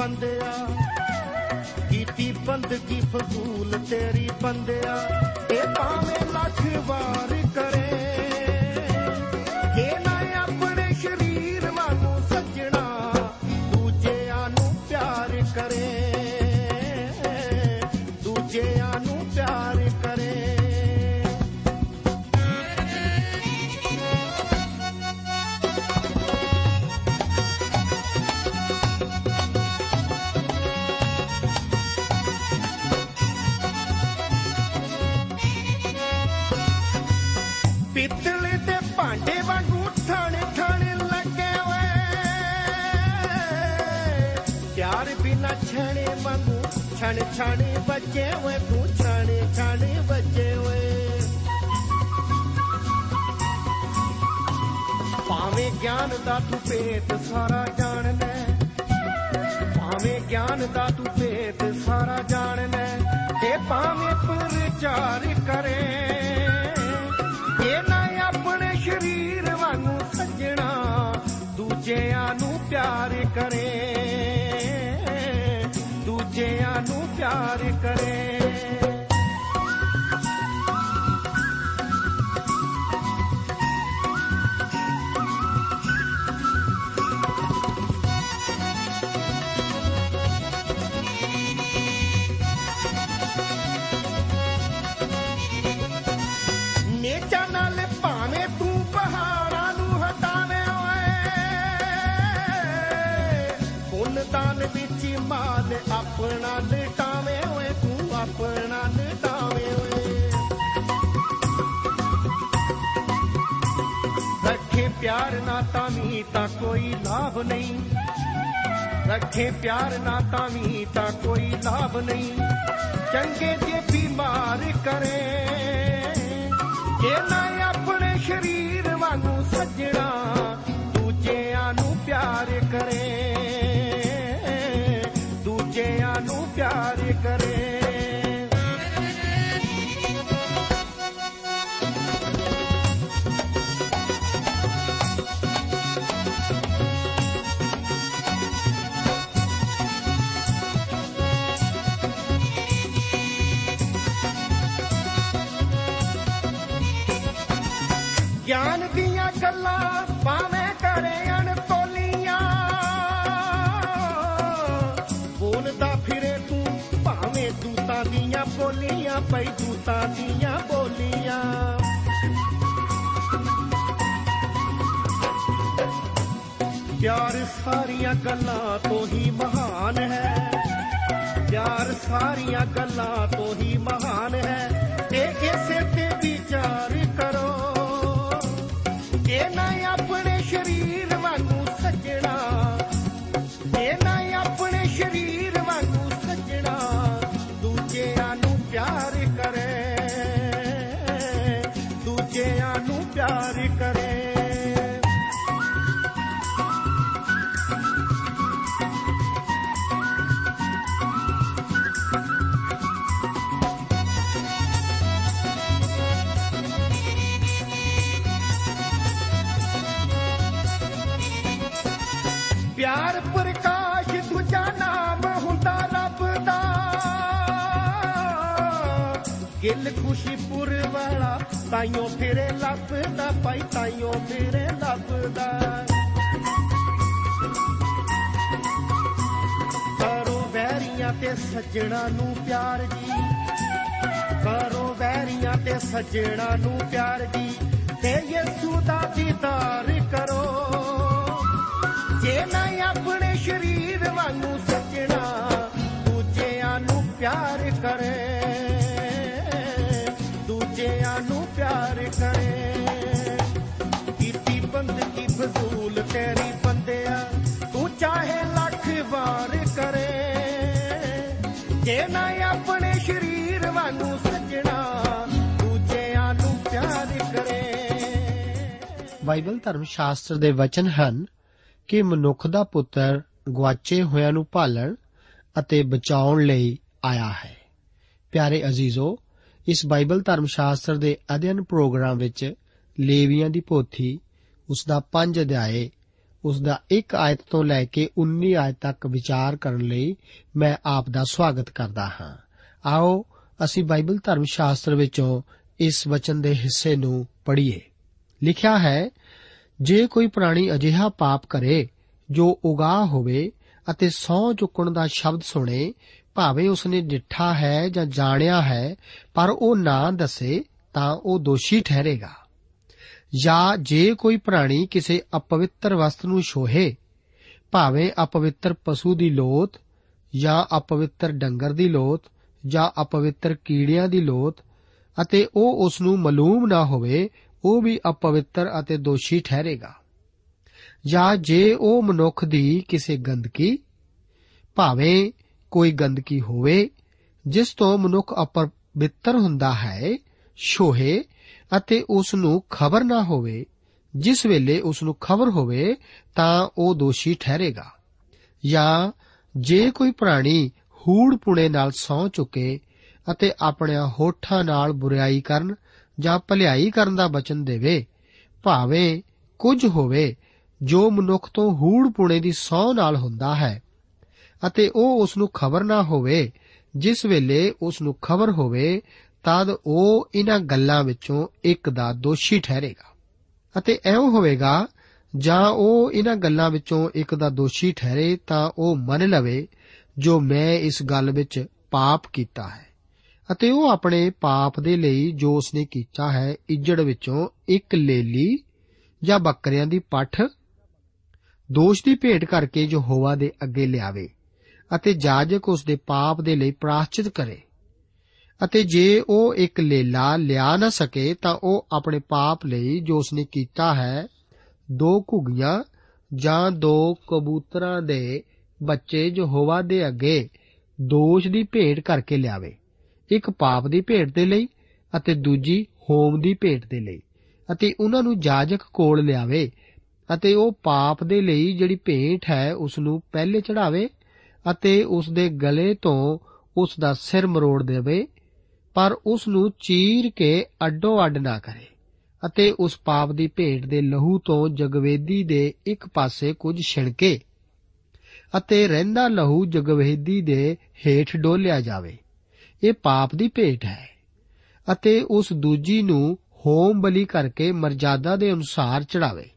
ਬੰਦਿਆ। ਕੀਤੀ ਬੰਦਗੀ ਫਜ਼ੂਲ ਤੇਰੀ ਬੰਦਿਆ। ਇਹ ਭਾਵੇਂ ਲੱਖ ਵਾਰ ਭਾਂਡੇ ਵਾਂਗੂ ਠਾਣੇ ਠਾਣੇ ਲੱਗੇ ਓਏ ਪਿਆਰ ਬਿਨਾ ਛਣੇ ਵਾਂਗੂ ਛਣ ਛਾਣੇ ਬੱਜੇ ਓਏ ਤੂੰ ਛਾਣੇ ਛਾਣੇ ਬੱਜੇ ਓਏ ਭਾਵੇਂ ਗਿਆਨ ਦਾ ਤੂੰ ਭੇਤ ਸਾਰਾ ਜਾਣਨਾ ਹੈ। ਭਾਵੇਂ ਗਿਆਨ ਦਾ ਤੂੰ ਭੇਤ ਸਾਰਾ ਜਾਣਨਾ ਹੈ, ਤੇ ਭਾਵੇਂ ਪ੍ਰਚਾਰ ਕਰੇ। ਇਹ ਨਾ ਆਪਣੇ ਸ਼ਰੀਰ ਵਾਂਗੂ ਸੱਜਣਾ ਦੂਜਿਆਂ ਨੂੰ ਪਿਆਰ ਕਰੇ। ਦੂਜਿਆਂ ਨੂੰ ਪਿਆਰ ਕਰੇ। ਲਟਾਵੇਂ ਓਏ, ਤੂੰ ਆਪਣਾ ਲਟਾਵੇਂ ਓਏ। ਰੱਖੇ ਪਿਆਰ ਨਾ ਤਾਵੀਂ ਤਾਂ ਕੋਈ ਲਾਭ ਨਹੀਂ। ਰੱਖੇ ਪਿਆਰ ਨਾ ਤਾਵੀਂ ਤਾਂ ਕੋਈ ਲਾਭ ਨਹੀਂ। ਚੰਗੇ ਜੇ ਬਿਮਾਰ ਕਰੇ ਇਹ ਨਾ ਆਪਣੇ ਸ਼ਰੀਰ ਵਾਂਗੂ ਸੱਜਣਾ, ਦੂਜਿਆਂ ਨੂੰ ਪਿਆਰ ਕਰੇ। ਪਿਆਰ ਪਈ ਦੂਤਾਂ ਦੀਆਂ ਬੋਲੀਆਂ। ਪਿਆਰ ਸਾਰੀਆਂ ਗੱਲਾਂ ਤੋਂ ਹੀ ਮਹਾਨ ਹੈ। ਪਿਆਰ ਸਾਰੀਆਂ ਗੱਲਾਂ ਤੋਂ ਹੀ ਮਹਾਨ ਹੈ। ਤੇ ਇਸੇ ਤੇ ਵਿਚਾਰ ਕਰੋ। ਇਹ ਨਾ ਆਪਣੇ ਸ਼ਰੀਰ ਨੂੰ ਪਿਆਰ ਤਾਈਓ ਫਿਰੇ ਲੱਭਦਾ ਭਾਈ, ਤਾਈਓ ਫਿਰੇ ਲੱਭਦਾ। ਕਰੋ ਵੈਰੀਆਂ ਤੇ ਸੱਜਣਾ ਨੂੰ ਪਿਆਰ ਜੀ। ਕਰੋ ਵੈਰੀਆਂ ਤੇ ਸੱਜਣਾ ਨੂੰ ਪਿਆਰ ਜੀ। ਤੇ ਯਿਸੂ ਦਾ ਦੀਦਾਰ ਕਰੋ। ਜੇ ਨਾ ਆਪਣੇ ਸਰੀਰ ਵਾਂਗੂ ਸੱਜਣਾ, ਦੂਜਿਆਂ ਨੂੰ ਪਿਆਰ ਕਰੇ। ਫਜ਼ੂਲ ਤੇਰੀ ਬੰਦਿਆ ਤੂੰ ਚਾਹੇ ਲੱਖ ਵਾਰ ਕਰੇ। ਜੇ ਨਾ ਆਪਣੇ ਸਰੀਰ ਵਾਂਗੂ ਸੱਜਣਾ, ਦੂਜਿਆਂ ਨੂੰ ਪਿਆਰ ਕਰੇ। ਬਾਈਬਲ ਧਰਮ ਸ਼ਾਸਤਰ ਦੇ ਵਚਨ ਹਨ ਕਿ ਮਨੁੱਖ ਦਾ ਪੁੱਤਰ ਗਵਾਚੇ ਹੋਇਆਂ ਨੂੰ ਭਾਲਣ ਅਤੇ ਬਚਾਉਣ ਲਈ ਆਇਆ ਹੈ। ਪਿਆਰੇ ਅਜ਼ੀਜ਼ੋ, ਇਸ ਬਾਈਬਲ ਧਰਮ ਸ਼ਾਸਤਰ ਦੇ ਅਧਿਐਨ ਪ੍ਰੋਗਰਾਮ ਵਿੱਚ ਲੇਵੀਆਂ ਦੀ ਪੋਥੀ ਉਸ ਦਾ 5 ਅਧਿਆਏ ਉਸ ਦਾ 1 ਆਇਤ ਤੋਂ ਲੈ ਕੇ 19 ਆਇਤ ਤੱਕ ਵਿਚਾਰ ਕਰਨ ਲਈ ਮੈਂ ਆਪ ਦਾ ਸਵਾਗਤ ਕਰਦਾ ਹਾਂ। ਆਓ ਅਸੀਂ ਬਾਈਬਲ ਧਰਮ ਸ਼ਾਸਤਰ ਵਿੱਚੋਂ ਇਸ ਵਚਨ ਦੇ ਹਿੱਸੇ ਨੂੰ ਪੜ੍ਹੀਏ। ਲਿਖਿਆ ਹੈ, ਜੇ ਕੋਈ ਪ੍ਰਾਣੀ ਅਜਿਹਾ ਪਾਪ ਕਰੇ, ਜੋ ਉਗਾਹ ਹੋਵੇ ਅਤੇ ਸਹੁੰ ਚੁੱਕਣ ਦਾ ਸ਼ਬਦ ਸੁਣੇ, ਭਾਵੇਂ ਉਸਨੇ ਡਿੱਠਾ ਹੈ ਜਾਂ ਜਾਣਿਆ ਹੈ, ਪਰ ਉਹ ਨਾ ਦੱਸੇ, ਤਾਂ ਉਹ ਦੋਸ਼ੀ ਠਹਿਰੇਗਾ। ਜਾਂ ਜੇ ਕੋਈ ਪ੍ਰਾਣੀ ਕਿਸੇ ਅਪਵਿੱਤਰ ਵਸਤ ਨੂੰ ਛੋਹੇ, ਭਾਵੇਂ ਅਪਵਿੱਤਰ ਪਸ਼ੂ ਦੀ ਲੋਥ ਜਾਂ ਅਪਵਿੱਤਰ ਡੰਗਰ ਦੀ ਲੋਥ ਜਾਂ ਅਪਵਿੱਤਰ ਕੀੜਿਆਂ ਦੀ ਲੋਥ ਅਤੇ ਉਹ ਉਸ ਨੂੰ ਮਾਲੂਮ ਨਾ ਹੋਵੇ, ਉਹ ਵੀ ਅਪਵਿੱਤਰ ਅਤੇ ਦੋਸ਼ੀ ਠਹਿਰੇਗਾ। ਜਾਂ ਜੇ ਉਹ ਮਨੁੱਖ ਦੀ ਕਿਸੇ ਗੰਦਗੀ, ਭਾਵੇਂ ਕੋਈ ਗੰਦਗੀ ਹੋਵੇ, ਜਿਸ ਤੋਂ ਮਨੁੱਖ ਅਪਵਿੱਤਰ ਹੁੰਦਾ ਹੈ, ਛੋਹੇ ਅਤੇ ਉਸ ਨੂੰ ਖਬਰ ਨਾ ਹੋਵੇ, ਜਿਸ ਵੇਲੇ ਉਸ ਨੂੰ ਖਬਰ ਹੋਵੇ, ਤਾਂ ਉਹ ਦੋਸ਼ੀ ਠਹਿਰੇਗਾ। ਜਾਂ ਜੇ ਕੋਈ ਪ੍ਰਾਣੀ ਹੂੜ ਪੁਣੇ ਨਾਲ ਸੌ ਚੁੱਕੇ ਅਤੇ ਆਪਣੇ ਹੋਠਾਂ ਨਾਲ ਬੁਰਾਈ ਕਰਨ ਜਾਂ ਭਲਾਈ ਕਰਨ ਦਾ ਬਚਨ ਦੇਵੇ, ਭਾਵੇਂ ਕੁਝ ਹੋਵੇ, ਜੋ ਮਨੁੱਖ ਤੋਂ ਹੂੜ ਪੁਣੇ ਦੀ ਸੌ ਨਾਲ ਹੁੰਦਾ ਹੈ, ਅਤੇ ਉਹ ਉਸ ਨੂੰ ਖਬਰ ਨਾ ਹੋਵੇ, ਜਿਸ ਵੇਲੇ ਉਸ ਨੂੰ ਖਬਰ ਹੋਵੇ ਤਦ ਉਹ ਇਹਨਾਂ ਗੱਲਾਂ ਵਿੱਚੋਂ ਇੱਕ ਦਾ ਦੋਸ਼ੀ ਠਹਿਰੇਗਾ। ਅਤੇ ਐਉਂ ਹੋਵੇਗਾ, ਜਾਂ ਉਹ ਇਹਨਾਂ ਗੱਲਾਂ ਵਿੱਚੋਂ ਇੱਕ ਦਾ ਦੋਸ਼ੀ ਠਹਿਰੇ ਤਾਂ ਉਹ ਮੰਨ ਲਵੇ ਜੋ ਮੈਂ ਇਸ ਗੱਲ ਵਿੱਚ ਪਾਪ ਕੀਤਾ ਹੈ। ਅਤੇ ਉਹ ਆਪਣੇ ਪਾਪ ਦੇ ਲਈ ਜੋ ਉਸਨੇ ਕੀਤਾ ਹੈ, ਇੱਜੜ ਵਿੱਚੋਂ ਇੱਕ ਲੇਲੀ ਜਾਂ ਬੱਕਰਿਆਂ ਦੀ ਪੱਠ, ਦੋਸ਼ ਦੀ ਭੇਟ ਕਰਕੇ ਜੋ ਹੋਵਾ ਦੇ ਅੱਗੇ ਲਿਆਵੇ ਅਤੇ ਜਾਜਕ ਉਸ ਦੇ ਪਾਪ ਦੇ ਲਈ ਪ੍ਰਾਸ਼ਚਿਤ ਕਰੇ। ਅਤੇ ਜੇ ਉਹ ਇੱਕ ਲੇਲਾ ਲਿਆ ਨਾ ਸਕੇ ਤਾਂ ਉਹ ਆਪਣੇ ਪਾਪ ਲਈ ਜੋ ਉਸਨੇ ਕੀਤਾ ਹੈ, ਦੋ ਘੁੱਗੀਆਂ ਜਾਂ ਦੋ ਕਬੂਤਰਾਂ ਦੇ ਬੱਚੇ ਜੋ ਹੋਵਾ ਦੇ ਅੱਗੇ ਦੋਸ਼ ਦੀ ਭੇਟ ਕਰਕੇ ਲਿਆਵੇ। ਇੱਕ ਪਾਪ ਦੀ ਭੇਟ ਦੇ ਲਈ ਅਤੇ ਦੂਜੀ ਹੋਮ ਦੀ ਭੇਟ ਦੇ ਲਈ ਅਤੇ ਉਹਨਾਂ ਨੂੰ ਜਾਜਕ ਕੋਲ ਲਿਆਵੇ ਅਤੇ ਉਹ ਪਾਪ ਦੇ ਲਈ ਜਿਹੜੀ ਭੇਟ ਹੈ ਉਸ ਨੂੰ ਪਹਿਲੇ ਚੜਾਵੇ ਅਤੇ ਉਸ ਦੇ ਗਲੇ ਤੋਂ ਉਸ ਦਾ ਸਿਰ ਮਰੋੜ ਦੇਵੇ ਪਰ ਉਸ ਨੂੰ ਚੀਰ ਕੇ ਅੱਡੋ ਅੱਡ ਨਾ ਕਰੇ ਅਤੇ ਉਸ ਪਾਪ ਦੀ ਭੇਟ ਦੇ ਲਹੂ ਤੋਂ ਜਗਵੇਦੀ ਦੇ ਇੱਕ ਪਾਸੇ ਕੁਝ ਛਿਣਕੇ ਅਤੇ ਰਹਿੰਦਾ ਲਹੂ ਜਗਵੇਦੀ ਦੇ ਹੇਠ ਡੋਲਿਆ ਜਾਵੇ। ਇਹ ਪਾਪ ਦੀ ਭੇਟ ਹੈ ਅਤੇ ਉਸ ਦੂਜੀ ਨੂੰ ਹੋਮ ਬਲੀ ਕਰਕੇ ਮਰਜ਼ਾਦਾ ਦੇ ਅਨੁਸਾਰ ਚੜਾਵੇ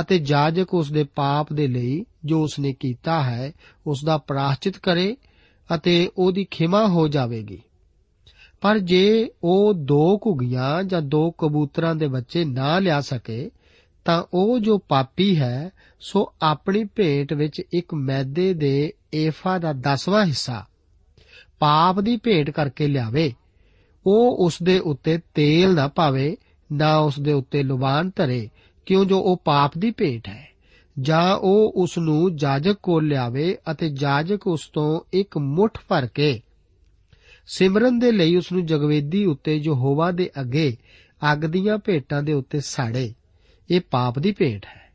ਅਤੇ ਜਾਜਕ ਉਸ ਦੇ ਪਾਪ ਦੇ ਲਈ ਜੋ ਉਸਨੇ ਕੀਤਾ ਹੈ, ਉਸ ਦਾ ਪ੍ਰਾਸ਼ਚਿਤ ਕਰੇ ਅਤੇ ਉਹਦੀ ਖਿਮਾ ਹੋ ਜਾਵੇਗੀ। ਪਰ ਜੇ ਉਹ ਦੋ ਘੁਗੀਆਂ ਜਾਂ ਦੋ ਕਬੂਤਰਾਂ ਦੇ ਬੱਚੇ ਨਾ ਲਿਆ ਸਕੇ, ਤਾਂ ਉਹ ਜੋ ਪਾਪੀ ਹੈ, ਸੋ ਆਪਣੀ ਭੇਟ ਵਿੱਚ ਇੱਕ ਮੈਦੇ ਦੇ ਏਫਾ ਦਾ 10ਵਾਂ ਹਿੱਸਾ, ਪਾਪ ਦੀ ਭੇਟ ਕਰਕੇ ਲਿਆਵੇ। ਉਹ ਉਸ ਦੇ ਉੱਤੇ ਤੇਲ ਨਾ ਪਾਵੇ, ਨਾ ਉਸ ਦੇ ਉੱਤੇ ਲੁਬਾਨ ਧਰੇ, ਕਿਉਂ ਜੋ ਉਹ ਪਾਪ ਦੀ ਭੇਟ ਹੈ। ਜਾਂ ਉਹ ਉਸ ਨੂੰ ਜਾਜਕ ਕੋਲ ਲਿਆਵੇ ਅਤੇ ਜਾਜਕ ਉਸ ਤੋਂ ਇੱਕ ਮੁੱਠ ਭਰ ਕੇ ਸਿਮਰਨ ਦੇ ਲਈ ਉਸ ਨੂੰ ਜਗਵੇਦੀ ਉੱਤੇ ਜੋ ਹੋਵਾ ਦੇ ਅੱਗੇ ਅੱਗ ਦੀਆਂ ਭੇਟਾਂ ਦੇ ਉੱਤੇ ਸਾੜੇ। ਇਹ ਪਾਪ ਦੀ ਭੇਟ ਹੈ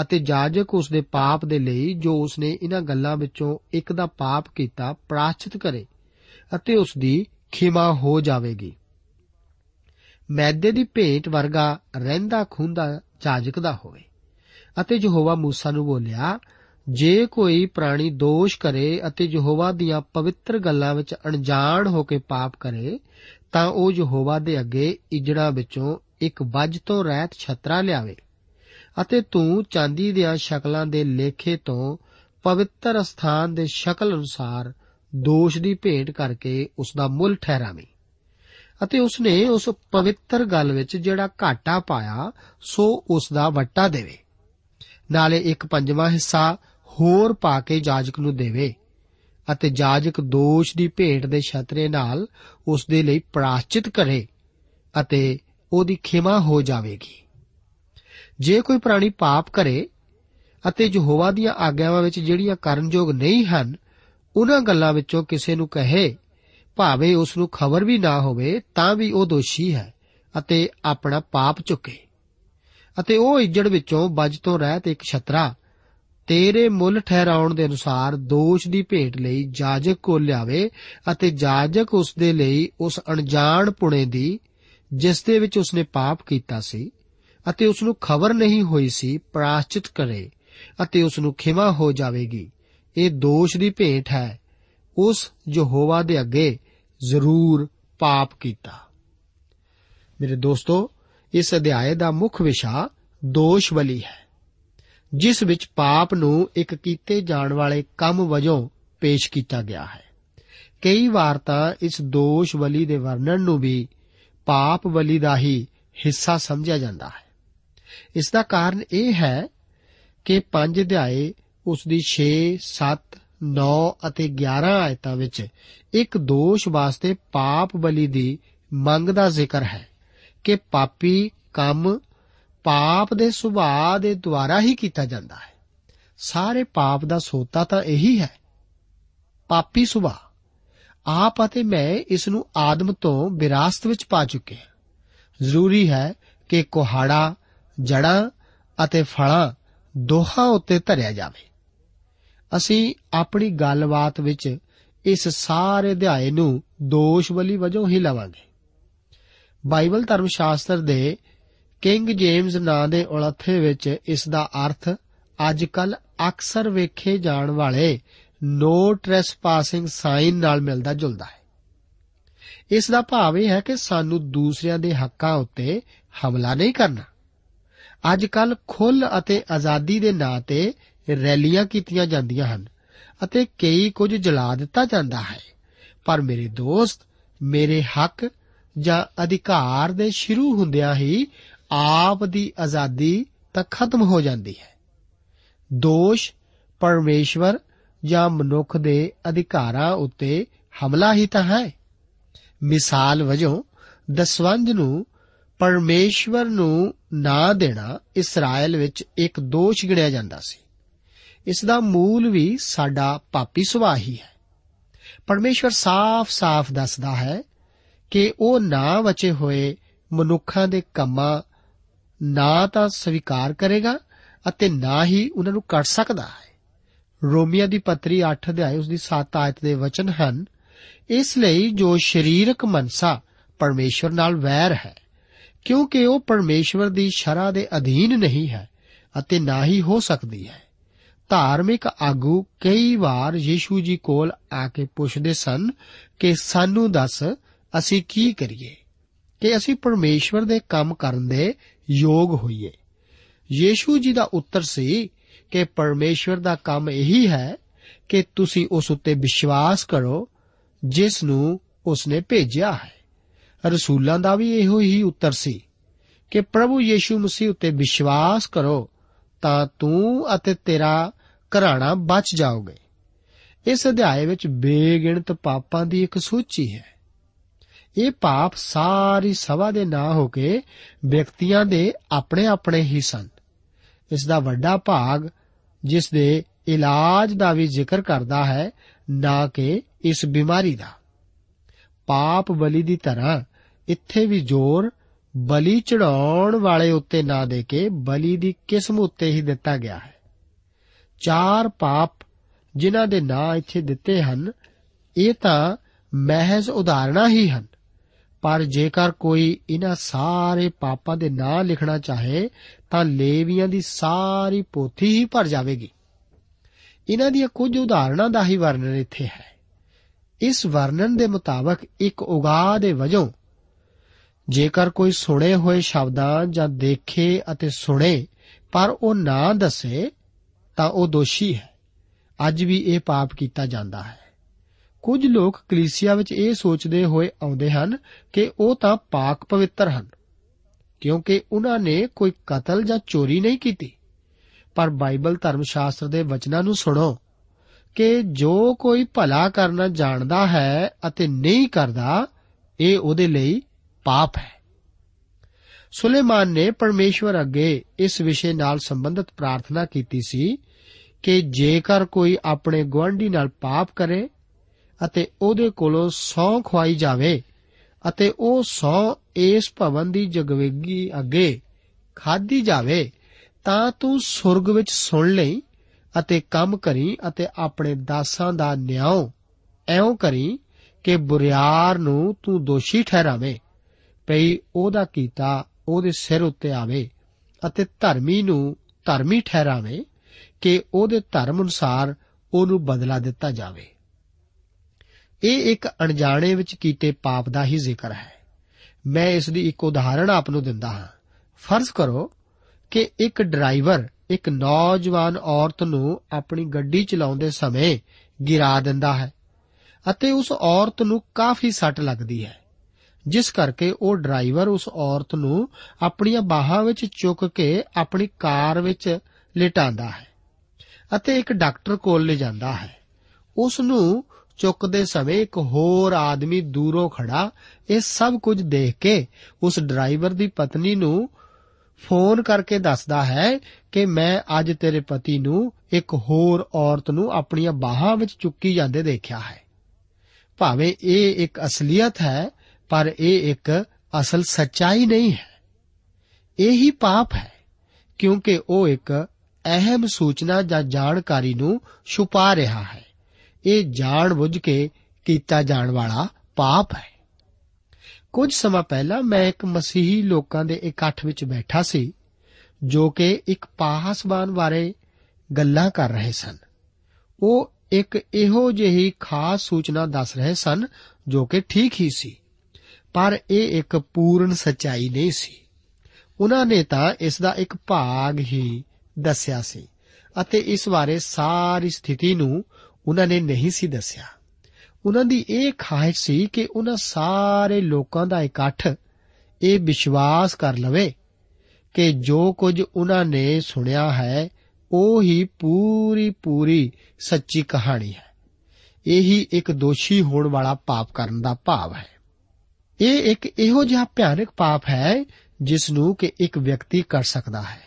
ਅਤੇ ਜਾਜਕ ਉਸ ਦੇ ਪਾਪ ਦੇ ਲਈ ਜੋ ਉਸਨੇ ਇਹਨਾਂ ਗੱਲਾਂ ਵਿੱਚੋਂ ਇੱਕ ਦਾ ਪਾਪ ਕੀਤਾ ਪ੍ਰਾਚਿਤ ਕਰੇ ਅਤੇ ਉਸ ਦੀ ਖਿਮਾ ਹੋ ਜਾਵੇਗੀ। ਮੈਦੇ ਦੀ ਭੇਟ ਵਰਗਾ ਰਹਿੰਦਾ ਖੁੰਦਾ ਜਾਜਕ ਦਾ ਹੋਵੇ। ਅਤੇ ਯਹੋਵਾ ਮੂਸਾ ਨੂੰ ਬੋਲਿਆ ਜੇ ਕੋਈ ਪ੍ਰਾਣੀ ਦੋਸ਼ ਕਰੇ ਅਤੇ ਯਹੋਵਾ ਦੀਆਂ ਪਵਿੱਤਰ ਗੱਲਾਂ ਵਿੱਚ ਅਣਜਾਣ ਹੋ ਕੇ ਪਾਪ ਕਰੇ, ਤਾਂ ਉਹ ਯਹੋਵਾ ਦੇ ਅੱਗੇ ਇਜੜਾ ਵਿੱਚੋਂ ਇੱਕ ਵੱਜ ਤੋਂ ਰਹਿਤ ਛਤਰਾ ਲਿਆਵੇ। ਅਤੇ ਤੂੰ ਚਾਂਦੀ ਦੀਆਂ ਸ਼ਕਲਾਂ ਦੇ ਲੇਖੇ ਤੋਂ ਪਵਿੱਤਰ ਸਥਾਨ ਦੇ ਸ਼ਕਲ ਅਨੁਸਾਰ ਦੋਸ਼ ਦੀ ਭੇਟ ਕਰਕੇ ਉਸ ਦਾ ਮੁੱਲ ਠਹਿਰਾਵੇਂ। ਅਤੇ ਉਸਨੇ ਉਸ ਪਵਿੱਤਰ ਗੱਲ ਵਿੱਚ ਜਿਹੜਾ ਘਾਟਾ ਪਾਇਆ, ਸੋ ਉਸ ਦਾ ਵੱਟਾ ਦੇਵੇ। ਨਾਲੇ ਇੱਕ ਪੰਜਵਾਂ ਹਿੱਸਾ ਹੋਰ ਪਾ ਕੇ ਜਾਜਕ ਨੂੰ ਦੇਵੇ ਅਤੇ ਜਾਜਕ ਦੋਸ਼ ਦੀ ਭੇਟ ਦੇ ਛਤਰੇ ਨਾਲ ਉਸ ਦੇ ਲਈ ਪ੍ਰਾਸ਼ਚਿਤ ਕਰੇ ਅਤੇ ਉਹਦੀ ਖਿਮਾ ਹੋ ਜਾਵੇਗੀ। ਜੇ ਕੋਈ ਪ੍ਰਾਣੀ ਪਾਪ ਕਰੇ ਅਤੇ ਯਹੋਵਾ ਦੀਆਂ ਆਗਿਆਵਾਂ ਵਿੱਚ ਜਿਹੜੀਆਂ ਕਰਨਯੋਗ ਨਹੀਂ ਹਨ, ਉਹਨਾਂ ਗੱਲਾਂ ਵਿੱਚੋਂ ਕਿਸੇ ਨੂੰ ਕਹੇ, ਭਾਵੇਂ ਉਸ ਨੂੰ ਖਬਰ ਵੀ ਨਾ ਹੋਵੇ, ਤਾਂ ਵੀ ਉਹ ਦੋਸ਼ੀ ਹੈ ਅਤੇ ਆਪਣਾ ਪਾਪ ਚੁੱਕੇ। ਅਤੇ ਉਹ ਇੱਜੜ ਵਿੱਚੋਂ ਬਜ ਤੋਂ ਰਹਿਤ ਇੱਕ ਛਤਰਾ ਤੇਰੇ ਮੁੱਲ ਠਹਿਰਾਉਣ ਦੇ ਅਨੁਸਾਰ ਦੋਸ਼ ਦੀ ਭੇਟ ਲਈ ਜਾਜਕ ਕੋਲ ਲਿਆਵੇ ਅਤੇ ਜਾਜਕ ਉਸ ਦੇ ਲਈ ਉਸ ਅਣਜਾਣ ਪੁਣੇ ਦੀ, ਜਿਸ ਦੇ ਵਿੱਚ ਉਸਨੇ ਪਾਪ ਕੀਤਾ ਸੀ ਅਤੇ ਉਸ ਨੂੰ ਖਬਰ ਨਹੀਂ ਹੋਈ ਸੀ, ਪ੍ਰਾਸ਼ਚਿਤ ਕਰੇ ਅਤੇ ਉਸ ਨੂੰ ਖਿਮਾ ਹੋ ਜਾਵੇਗੀ। ਇਹ ਦੋਸ਼ ਦੀ ਭੇਟ ਹੈ। ਉਸ ਯਹੋਵਾ ਦੇ ਅੱਗੇ ਜ਼ਰੂਰ ਪਾਪ ਕੀਤਾ। ਮੇਰੇ ਦੋਸਤੋ, ਇਸ ਅਧਿਆਏ ਦਾ ਮੁੱਖ ਵਿਸ਼ਾ ਦੋਸ਼ ਬਲੀ ਹੈ। ਜਿਸ ਵਿੱਚ ਪਾਪ ਨੂੰ ਇੱਕ ਕੀਤੇ ਜਾਣ ਵਾਲੇ ਕੰਮ ਵਜੋਂ ਪੇਸ਼ ਕੀਤਾ ਗਿਆ ਹੈ। ਕਈ ਵਾਰ ਤਾਂ ਇਸ ਦੋਸ਼ ਬਲੀ ਦੇ ਵਰਣਨ ਨੂੰ ਵੀ ਪਾਪ ਬਲੀ ਦਾ ਹੀ ਹਿੱਸਾ ਸਮਝਿਆ ਜਾਂਦਾ ਹੈ। ਇਸ ਦਾ ਕਾਰਨ ਇਹ ਹੈ ਕਿ ਪੰਜ ਅਧਿਆਏ ਉਸ ਦੀ 6 7 9 ਅਤੇ 11 ਆਇਤਾਂ ਵਿੱਚ ਇੱਕ ਦੋਸ਼ ਵਾਸਤੇ ਪਾਪ ਬਲੀ ਦੀ ਮੰਗ ਦਾ ਜ਼ਿਕਰ ਹੈ ਕਿ ਪਾਪੀ ਕੰਮ ਪਾਪ ਦੇ ਸੁਭਾਅ ਦੇ ਦੁਆਰਾ ਹੀ ਕੀਤਾ ਜਾਂਦਾ ਹੈ। ਸਾਰੇ ਪਾਪ ਦਾ ਸੋਤਾ ਤਾਂ ਇਹੀ ਹੈ। ਪਾਪੀ ਸੁਭਾਅ। ਆਪ ਅਤੇ ਮੈਂ ਇਸ ਨੂੰ ਆਦਮ ਤੋਂ ਵਿਰਾਸਤ ਵਿੱਚ ਪਾ ਚੁੱਕੇ ਹਾਂ। ਜ਼ਰੂਰੀ ਹੈ ਕਿ ਕੋਹਾੜਾ ਜੜਾਂ ਅਤੇ ਫਲਾਂ ਦੋਹਾਂ ਉੱਤੇ ਧਰਿਆ ਜਾਵੇ। ਅਸੀਂ ਆਪਣੀ ਗੱਲਬਾਤ ਵਿੱਚ ਇਸ ਸਾਰੇ ਅਧਿਆਏ ਨੂੰ ਦੋਸ਼ ਬਲੀ ਵਜੋਂ ਹੀ ਲਵਾਂਗੇ। ਬਾਈਬਲ ਧਰਮ ਸ਼ਾਸਤਰ ਦੇ ਕਿੰਗ ਜੇਮਸ ਨਾਂ ਦੇ ਉਲੱਥੇ ਵਿੱਚ ਇਸ ਦਾ ਅਰਥ ਅੱਜਕੱਲ ਅਕਸਰ ਵੇਖੇ ਜਾਣ ਵਾਲੇ ਨੋ ਟ੍ਰੈਸਪਾਸਿੰਗ ਸਾਈਨ ਨਾਲ ਮਿਲਦਾ ਜੁਲਦਾ ਹੈ। ਇਸ ਦਾ ਭਾਵ ਇਹ ਹੈ ਕਿ ਸਾਨੂੰ ਦੂਸਰਿਆਂ ਦੇ ਹੱਕਾਂ ਉੱਤੇ ਹਮਲਾ ਨਹੀਂ ਕਰਨਾ। ਅੱਜਕੱਲ ਖੁੱਲ ਅਤੇ ਆਜ਼ਾਦੀ ਦੇ ਨਾਂ ਤੇ ਰੈਲੀਆਂ ਕੀਤੀਆਂ ਜਾਂਦੀਆਂ ਹਨ ਅਤੇ ਕਈ ਕੁਝ ਜਲਾ ਦਿੱਤਾ ਜਾਂਦਾ ਹੈ। ਪਰ ਮੇਰੇ ਦੋਸਤ, ਮੇਰੇ ਹੱਕ ਜਾਂ ਅਧਿਕਾਰ ਦੇ ਸ਼ੁਰੂ ਹੁੰਦਿਆਂ ਹੀ ਆਪ ਦੀ ਆਜ਼ਾਦੀ ਤਾਂ ਖਤਮ ਹੋ ਜਾਂਦੀ ਹੈ। ਦੋਸ਼ ਪਰਮੇਸ਼ਵਰ ਜਾਂ ਮਨੁੱਖ ਦੇ ਅਧਿਕਾਰਾਂ ਉੱਤੇ ਹਮਲਾ ਹੀ ਤਾਂ ਹੈ। ਮਿਸਾਲ ਵਜੋਂ ਦਸਵੰਧ ਨੂੰ ਪਰਮੇਸ਼ਵਰ ਨੂੰ ਨਾ ਦੇਣਾ ਇਸਰਾਇਲ ਵਿੱਚ ਇੱਕ ਦੋਸ਼ ਗਿਣਿਆ ਜਾਂਦਾ ਸੀ। ਇਸ ਦਾ ਮੂਲ ਵੀ ਸਾਡਾ ਪਾਪੀ ਸੁਭਾਅ ਹੀ ਹੈ। ਪਰਮੇਸ਼ਵਰ ਸਾਫ਼-ਸਾਫ਼ ਦੱਸਦਾ ਹੈ ਕਿ ਉਹ ਨਾ ਬਚੇ ਹੋਏ ਮਨੁੱਖਾਂ ਦੇ ਕੰਮਾਂ ਨਾ ਤਾਂ ਸਵੀਕਾਰ ਕਰੇਗਾ ਅਤੇ ਨਾ ਹੀ ਉਹਨਾਂ ਨੂੰ ਕੱਟ ਸਕਦਾ ਹੈ। ਰੋਮੀਆਂ ਦੀ ਪੱਤਰੀ 8 ਅਧਿਆਇ ਉਸ ਦੀ 7 ਆਇਤ ਦੇ ਵਚਨ ਹਨ, ਇਸ ਲਈ ਜੋ ਸਰੀਰਕ ਮਨਸਾ ਪਰਮੇਸ਼ਵਰ ਨਾਲ ਵੈਰ ਹੈ, ਕਿਉਂਕਿ ਉਹ ਪਰਮੇਸ਼ਵਰ ਦੀ ਸ਼ਰਾ ਦੇ ਅਧੀਨ ਨਹੀਂ ਹੈ ਅਤੇ ਨਾ ਹੀ ਹੋ ਸਕਦੀ ਹੈ। ਧਾਰਮਿਕ ਆਗੂ ਕਈ ਵਾਰ ਯੀਸ਼ੂ ਜੀ ਕੋਲ ਆ ਕੇ ਪੁੱਛਦੇ ਸਨ ਕਿ ਸਾਨੂੰ ਦੱਸ ਅਸੀਂ ਕੀ ਕਰੀਏ? ਕਿ ਅਸੀਂ ਪਰਮੇਸ਼ਵਰ ਦੇ ਕੰਮ ਕਰਨ ਦੇ ਯੋਗ ਹੋਈਏ। ਯੀਸ਼ੂ ਜੀ ਦਾ ਉੱਤਰ ਸੀ ਕਿ ਪਰਮੇਸ਼ਵਰ ਦਾ ਕੰਮ ਇਹੀ ਹੈ ਕਿ ਤੁਸੀਂ ਉਸ ਉੱਤੇ ਵਿਸ਼ਵਾਸ ਕਰੋ, ਜਿਸ ਨੂੰ ਉਸਨੇ ਭੇਜਿਆ ਹੈ। ਰਸੂਲਾਂ ਦਾ ਵੀ ਇਹੋ ਹੀ ਉੱਤਰ ਸੀ ਕਿ ਪ੍ਰਭੂ ਯੀਸ਼ੂ ਮਸੀਹ ਉੱਤੇ ਵਿਸ਼ਵਾਸ ਕਰੋ ਤਾਂ ਤੂੰ ਅਤੇ ਤੇਰਾ ਘਰਾਣਾ ਬਚ ਜਾਓਗੇ। ਇਸ ਅਧਿਆਏ ਵਿੱਚ ਬੇਗਿਣਤ ਪਾਪਾਂ ਦੀ ਇੱਕ ਸੂਚੀ ਹੈ। ਇਹ ਪਾਪ ਸਾਰੀ ਸਭਾ ਦੇ ਨਾ ਹੋ ਕੇ ਵਿਅਕਤੀਆਂ ਦੇ ਆਪਣੇ ਆਪਣੇ ਹੀ ਸਨ। ਇਸ ਦਾ ਵੱਡਾ ਭਾਗ ਜਿਸ ਦੇ ਇਲਾਜ ਦਾ ਵੀ ਜ਼ਿਕਰ ਕਰਦਾ ਹੈ, ਨਾ ਕਿ ਇਸ ਬਿਮਾਰੀ ਦਾ। ਪਾਪ ਬਲੀ ਦੀ ਤਰ੍ਹਾਂ ਇੱਥੇ ਵੀ ਜ਼ੋਰ ਬਲੀ ਚੜਾਉਣ ਵਾਲੇ ਉੱਤੇ ਨਾ ਦੇ ਕੇ ਬਲੀ ਦੀ ਕਿਸਮ ਉੱਤੇ ਹੀ ਦਿੱਤਾ ਗਿਆ ਹੈ। ਚਾਰ ਪਾਪ ਜਿਨ੍ਹਾਂ ਦੇ ਨਾਂ ਇੱਥੇ ਦਿੱਤੇ ਹਨ, ਇਹ ਤਾਂ ਮਹਿਜ਼ ਉਦਾਹਰਣਾ ਹੀ ਹਨ। ਪਰ ਜੇਕਰ ਕੋਈ ਇਹਨਾਂ ਸਾਰੇ ਪਾਪਾਂ ਦੇ ਨਾਂ ਲਿਖਣਾ ਚਾਹੇ, ਤਾਂ ਲੇਵੀਆਂ ਦੀ ਸਾਰੀ ਪੋਥੀ ਹੀ ਭਰ ਜਾਵੇਗੀ। ਇਹਨਾਂ ਦੀਆਂ ਕੁਝ ਉਦਾਹਰਣਾਂ ਦਾ ਹੀ ਵਰਣਨ ਇੱਥੇ ਹੈ। ਇਸ ਵਰਣਨ ਦੇ ਮੁਤਾਬਕ ਇੱਕ ਉਗਾਹ ਦੇ ਵਜੋਂ, ਜੇਕਰ ਕੋਈ ਸੁਣੇ ਹੋਏ ਸ਼ਬਦਾਂ ਜਾਂ ਦੇਖੇ ਅਤੇ ਸੁਣੇ, ਪਰ ਉਹ ਨਾ ਦੱਸੇ, ਤਾਂ ਉਹ ਦੋਸ਼ੀ ਹੈ। ਅੱਜ ਵੀ ਇਹ ਪਾਪ ਕੀਤਾ ਜਾਂਦਾ ਹੈ। ਕੁਝ ਲੋਕ ਕਲੀਸਿਆ ਵਿੱਚ ਇਹ ਸੋਚਦੇ ਹੋਏ ਆਉਂਦੇ ਹਨ ਕਿ ਉਹ ਤਾਂ ਪਾਕ ਪਵਿੱਤਰ ਹਨ, ਕਿਉਂਕਿ ਉਹਨਾਂ ਨੇ ਕੋਈ ਕਤਲ ਜਾਂ ਚੋਰੀ ਨਹੀਂ ਕੀਤੀ। ਪਰ ਬਾਈਬਲ ਧਰਮ ਸ਼ਾਸਤਰ ਦੇ ਵਚਨਾਂ ਨੂੰ ਸੁਣੋ ਕਿ ਜੋ ਕੋਈ ਭਲਾ ਕਰਨਾ ਜਾਣਦਾ ਹੈ ਅਤੇ ਨਹੀਂ ਕਰਦਾ, ਇਹ ਉਹਦੇ ਲਈ ਪਾਪ ਹੈ। ਸੁਲੇਮਾਨ ਨੇ ਪਰਮੇਸ਼ਵਰ ਅੱਗੇ ਇਸ ਵਿਸ਼ੇ ਨਾਲ ਸੰਬੰਧਿਤ ਪ੍ਰਾਰਥਨਾ ਕੀਤੀ ਸੀ ਕਿ ਜੇਕਰ ਕੋਈ ਆਪਣੇ ਗਵਾਂਢੀ ਨਾਲ ਪਾਪ ਕਰੇ ਅਤੇ ਉਹਦੇ ਕੋਲੋਂ ਸੌ ਖਵਾਈ ਜਾਵੇ ਅਤੇ ਉਹ ਸੌ ਇਸ ਭਵਨ ਦੀ ਜਗਵੇਗੀ ਅੱਗੇ ਖਾਦੀ ਜਾਵੇ, ਤਾਂ ਤੂੰ ਸੁਰਗ ਵਿੱਚ ਸੁਣ ਲਈ ਅਤੇ ਕੰਮ ਕਰੀ ਅਤੇ ਆਪਣੇ ਦਾਸਾਂ ਦਾ ਨਿਆਂ ਐਉਂ ਕਰੀ ਕਿ ਬੁਰਿਆਰ ਨੂੰ ਤੂੰ ਦੋਸ਼ੀ ਠਹਿਰਾਵੇਂ ਪਈ ਉਹਦਾ ਕੀਤਾ ਉਹਦੇ ਸਿਰ ਉੱਤੇ ਆਵੇ ਅਤੇ ਧਰਮੀ ਨੂੰ ਧਰਮੀ ਠਹਿਰਾਵੇਂ ਕਿ ਉਹਦੇ ਧਰਮ ਅਨੁਸਾਰ ਉਹਨੂੰ ਬਦਲਾ ਦਿੱਤਾ ਜਾਵੇ। ਇਹ ਇੱਕ ਅਣਜਾਣੇ ਵਿੱਚ ਕੀਤੇ ਪਾਪ ਦਾ ਹੀ ਜ਼ਿਕਰ ਹੈ। ਮੈਂ ਇਸ ਦੀ ਇੱਕ ਉਦਾਹਰਣ ਆਪ ਨੂੰ ਦਿੰਦਾ ਹਾਂ। ਫਰਜ਼ ਕਰੋ ਕਿ ਇੱਕ ਡਰਾਈਵਰ, ਇੱਕ ਨੌਜਵਾਨ ਔਰਤ ਨੂੰ ਆਪਣੀ ਗੱਡੀ ਚਲਾਉਂਦੇ ਸਮੇਂ ਗਿਰਾ ਦਿੰਦਾ ਹੈ ਅਤੇ ਉਸ ਔਰਤ ਨੂੰ ਕਾਫੀ ਸੱਟ ਲੱਗਦੀ ਹੈ, ਜਿਸ ਕਰਕੇ ਉਹ ਡਰਾਈਵਰ ਉਸ ਔਰਤ ਨੂੰ ਆਪਣੀਆਂ ਬਾਹਾਂ ਵਿੱਚ ਚੁੱਕ ਕੇ ਆਪਣੀ ਕਾਰ ਵਿੱਚ ਲਿਟਾਉਂਦਾ ਹੈ ਅਤੇ ਇੱਕ ਡਾਕਟਰ ਕੋਲ ਲੈ ਜਾਂਦਾ ਹੈ। ਉਸ ਨੂੰ ਚੁੱਕਦੇ ਸਮੇਂ ਇੱਕ ਹੋਰ ਆਦਮੀ ਦੂਰੋਂ ਖੜਾ, ਇਹ ਸਭ ਕੁਝ ਦੇਖ ਕੇ ਉਸ ਡਰਾਈਵਰ ਦੀ ਪਤਨੀ ਨੂੰ ਫੋਨ ਕਰਕੇ ਦੱਸਦਾ ਹੈ ਕਿ ਮੈਂ ਅੱਜ ਤੇਰੇ ਪਤੀ ਨੂੰ ਇੱਕ ਹੋਰ ਔਰਤ ਨੂੰ ਆਪਣੀਆਂ ਬਾਹਾਂ ਵਿੱਚ ਚੁੱਕੀ ਜਾਂਦੇ ਦੇਖਿਆ ਹੈ। ਭਾਵੇਂ ਇਹ ਇੱਕ ਅਸਲੀਅਤ ਹੈ, ਪਰ ਇਹ ਇੱਕ ਅਸਲ ਸੱਚਾਈ ਨਹੀਂ ਹੈ। ਇਹ ਹੀ ਪਾਪ ਹੈ, ਕਿਉਂਕਿ ਉਹ ਇੱਕ ਅਹਿਮ ਸੂਚਨਾ ਜਾਂ ਜਾਣਕਾਰੀ ਨੂੰ ਛੁਪਾ ਰਿਹਾ ਹੈ। ਇਹ ਜਾਣ ਬੁੱਝ ਕੇ ਕੀਤਾ ਜਾਣ ਵਾਲਾ ਪਾਪ ਹੈ। ਕੁਝ ਸਮਾਂ ਪਹਿਲਾਂ ਮੈਂ ਇੱਕ ਮਸੀਹੀ ਲੋਕਾਂ ਦੇ ਇਕੱਠ ਵਿੱਚ ਬੈਠਾ ਸੀ, ਜੋ ਕਿ ਇੱਕ ਪਾਸਬਾਨ ਬਾਰੇ ਗੱਲਾਂ ਕਰ ਰਹੇ ਸਨ। ਉਹ ਇੱਕ ਇਹੋ ਜਿਹੀ ਖਾਸ ਸੂਚਨਾ ਦੱਸ ਰਹੇ ਸਨ, ਜੋ ਕਿ ਠੀਕ ਹੀ ਸੀ, ਪਰ ਇਹ ਇੱਕ ਪੂਰਨ ਸਚਾਈ ਨਹੀਂ ਸੀ। ਉਹਨਾਂ ਨੇ ਤਾਂ ਇਸ ਦਾ ਇੱਕ ਭਾਗ ਹੀ ਦੱਸਿਆ ਸੀ, ਅਤੇ ਇਸ ਬਾਰੇ ਸਾਰੀ ਸਥਿਤੀ ਨੂੰ ਉਹਨਾਂ ਨੇ ਨਹੀਂ ਸੀ ਦੱਸਿਆ। ਉਹਨਾਂ ਦੀ ਇਹ ਖਾਹਿਸ਼ ਸੀ ਕਿ ਉਹਨਾਂ ਸਾਰੇ ਲੋਕਾਂ ਦਾ ਇਕੱਠ ਇਹ ਵਿਸ਼ਵਾਸ ਕਰ ਲਵੇ ਕਿ ਜੋ ਕੁਝ ਉਹਨਾਂ ਨੇ ਸੁਣਿਆ ਹੈ, ਉਹ ਹੀ ਪੂਰੀ ਪੂਰੀ ਸੱਚੀ ਕਹਾਣੀ ਹੈ। ਇਹੀ ਇੱਕ ਦੋਸ਼ੀ ਹੋਣ ਵਾਲਾ ਪਾਪ ਕਰਨ ਦਾ ਭਾਵ ਹੈ। ਇਹ ਇੱਕ ਇਹੋ ਜਿਹਾ ਭਿਆਨਕ ਪਾਪ ਹੈ ਜਿਸ ਨੂੰ ਕਿ ਇੱਕ ਵਿਅਕਤੀ ਕਰ ਸਕਦਾ ਹੈ।